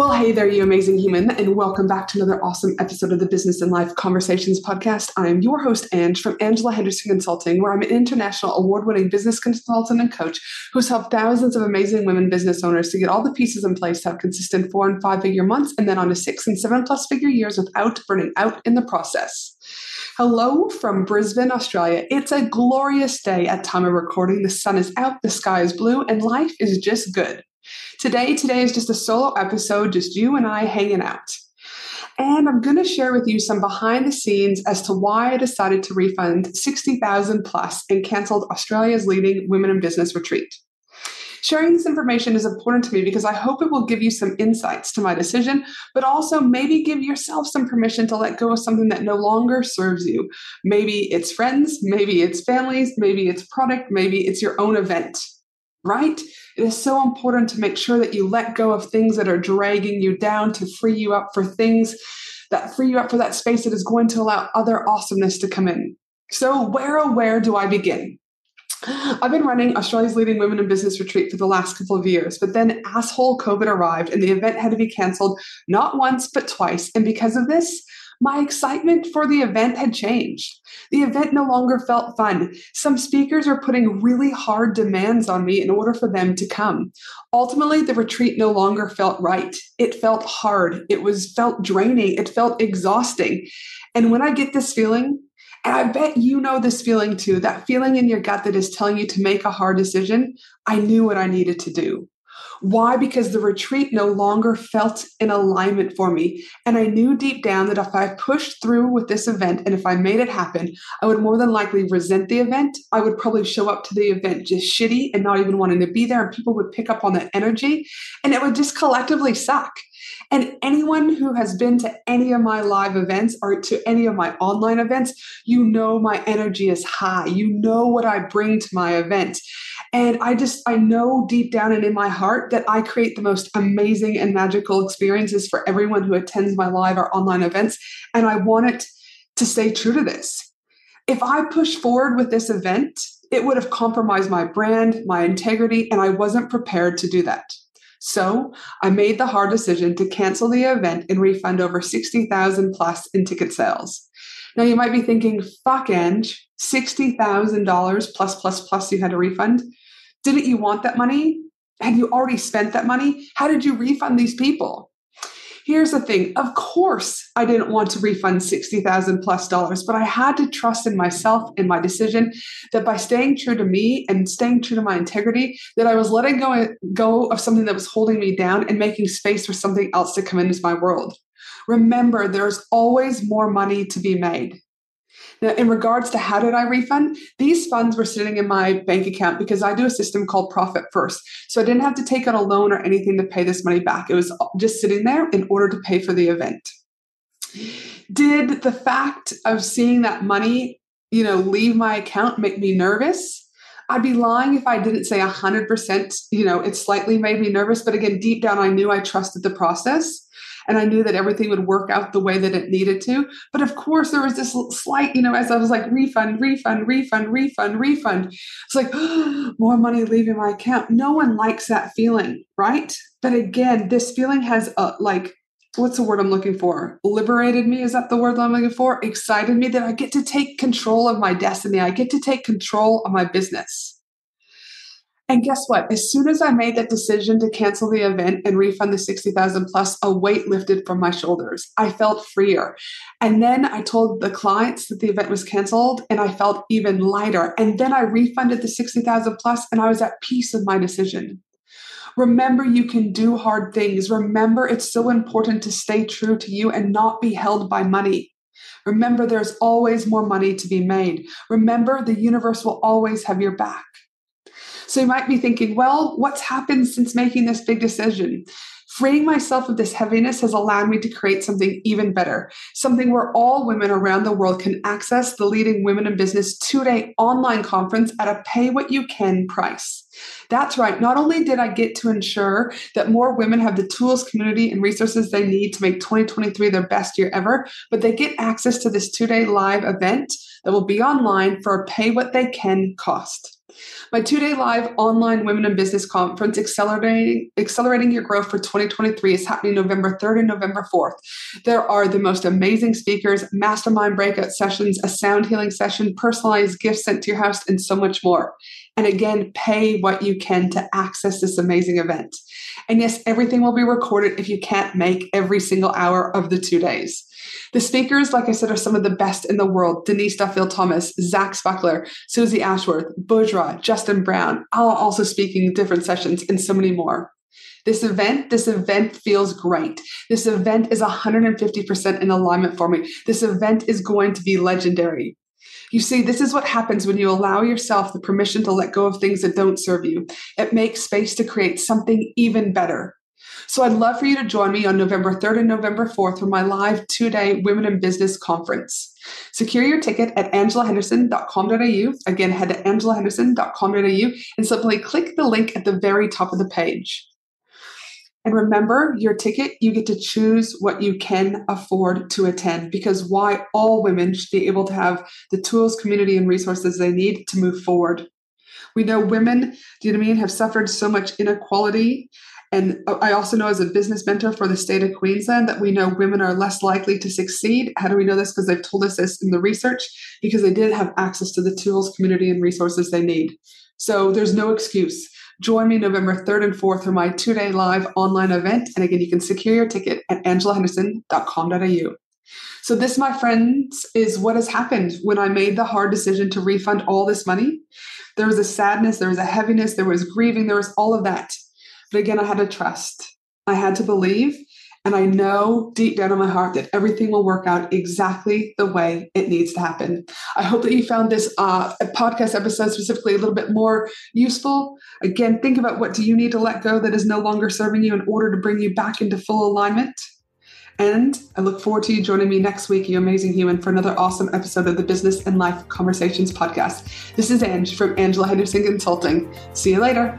Well, hey there, you amazing human, and welcome back to another awesome episode of the Business and Life Conversations podcast. I am your host, Ange, from Angela Henderson Consulting, where I'm an international award winning business consultant and coach who's helped thousands of amazing women business owners to get all the pieces in place to have consistent four and five figure months and then on to six and seven plus figure years without burning out in the process. Hello from Brisbane, Australia. It's a glorious day at time of recording. The sun is out, the sky is blue, and life is just good. Today, today is just a solo episode, just you and I hanging out. And I'm going to share with you some behind the scenes as to why I decided to refund 60,000 plus and canceled Australia's leading women in business retreat. Sharing this information is important to me because I hope it will give you some insights to my decision, but also maybe give yourself some permission to let go of something that no longer serves you. Maybe it's friends, maybe it's families, maybe it's product, maybe it's your own event right? It is so important to make sure that you let go of things that are dragging you down to free you up for things that free you up for that space that is going to allow other awesomeness to come in. So, where oh, where do I begin? I've been running Australia's leading women in business retreat for the last couple of years, but then asshole COVID arrived and the event had to be canceled not once, but twice. And because of this, my excitement for the event had changed. The event no longer felt fun. Some speakers were putting really hard demands on me in order for them to come. Ultimately, the retreat no longer felt right. It felt hard. It was felt draining. It felt exhausting. And when I get this feeling, and I bet you know this feeling too, that feeling in your gut that is telling you to make a hard decision, I knew what I needed to do. Why? Because the retreat no longer felt in alignment for me. And I knew deep down that if I pushed through with this event and if I made it happen, I would more than likely resent the event. I would probably show up to the event just shitty and not even wanting to be there. And people would pick up on that energy and it would just collectively suck. And anyone who has been to any of my live events or to any of my online events, you know my energy is high. You know what I bring to my event. And I just, I know deep down and in my heart that I create the most amazing and magical experiences for everyone who attends my live or online events. And I want it to stay true to this. If I push forward with this event, it would have compromised my brand, my integrity, and I wasn't prepared to do that. So I made the hard decision to cancel the event and refund over 60,000 plus in ticket sales. Now you might be thinking, fuck Ange, $60,000 plus plus plus you had to refund. Didn't you want that money? Had you already spent that money? How did you refund these people? Here's the thing. Of course, I didn't want to refund 60,000 plus dollars, but I had to trust in myself and my decision that by staying true to me and staying true to my integrity, that I was letting go, go of something that was holding me down and making space for something else to come into my world. Remember, there's always more money to be made. Now, in regards to how did I refund, these funds were sitting in my bank account because I do a system called Profit First. So I didn't have to take out a loan or anything to pay this money back. It was just sitting there in order to pay for the event. Did the fact of seeing that money, you know, leave my account make me nervous? I'd be lying if I didn't say 100%, you know, it slightly made me nervous. But again, deep down, I knew I trusted the process and I knew that everything would work out the way that it needed to. But of course, there was this slight, you know, as I was like, refund, refund, refund, refund, refund. It's like, oh, more money leaving my account. No one likes that feeling, right? But again, this feeling has a, like, what's the word I'm looking for? Liberated me. Is that the word I'm looking for? Excited me that I get to take control of my destiny. I get to take control of my business. And guess what? As soon as I made that decision to cancel the event and refund the 60,000 plus, a weight lifted from my shoulders. I felt freer. And then I told the clients that the event was canceled and I felt even lighter. And then I refunded the 60,000 plus and I was at peace with my decision. Remember, you can do hard things. Remember, it's so important to stay true to you and not be held by money. Remember, there's always more money to be made. Remember, the universe will always have your back. So you might be thinking, well, what's happened since making this big decision? Freeing myself of this heaviness has allowed me to create something even better, something where all women around the world can access the leading women in business two day online conference at a pay what you can price. That's right. Not only did I get to ensure that more women have the tools, community, and resources they need to make 2023 their best year ever, but they get access to this two day live event that will be online for a pay what they can cost. My two day live online Women in Business conference, Accelerating, Accelerating Your Growth for 2023, is happening November 3rd and November 4th. There are the most amazing speakers, mastermind breakout sessions, a sound healing session, personalized gifts sent to your house, and so much more. And again, pay what you can to access this amazing event. And yes, everything will be recorded if you can't make every single hour of the two days. The speakers, like I said, are some of the best in the world. Denise Duffield Thomas, Zach Spuckler, Susie Ashworth, Budra, Justin Brown, all also speaking different sessions and so many more. This event, this event feels great. This event is 150% in alignment for me. This event is going to be legendary. You see, this is what happens when you allow yourself the permission to let go of things that don't serve you. It makes space to create something even better. So I'd love for you to join me on November 3rd and November 4th for my live two day Women in Business conference. Secure your ticket at angelahenderson.com.au. Again, head to angelahenderson.com.au and simply click the link at the very top of the page. And remember, your ticket, you get to choose what you can afford to attend because why all women should be able to have the tools, community, and resources they need to move forward. We know women, do you know what I mean, have suffered so much inequality. And I also know as a business mentor for the state of Queensland that we know women are less likely to succeed. How do we know this? Because they've told us this in the research, because they didn't have access to the tools, community, and resources they need. So there's no excuse. Join me November 3rd and 4th for my two day live online event. And again, you can secure your ticket at angelahenderson.com.au. So, this, my friends, is what has happened when I made the hard decision to refund all this money. There was a sadness, there was a heaviness, there was grieving, there was all of that. But again, I had to trust, I had to believe, and I know deep down in my heart that everything will work out exactly the way it needs to happen. I hope that you found this uh, podcast episode specifically a little bit more useful. Again, think about what do you need to let go that is no longer serving you in order to bring you back into full alignment. And I look forward to you joining me next week, you amazing human, for another awesome episode of the Business and Life Conversations podcast. This is Ange from Angela Henderson Consulting. See you later.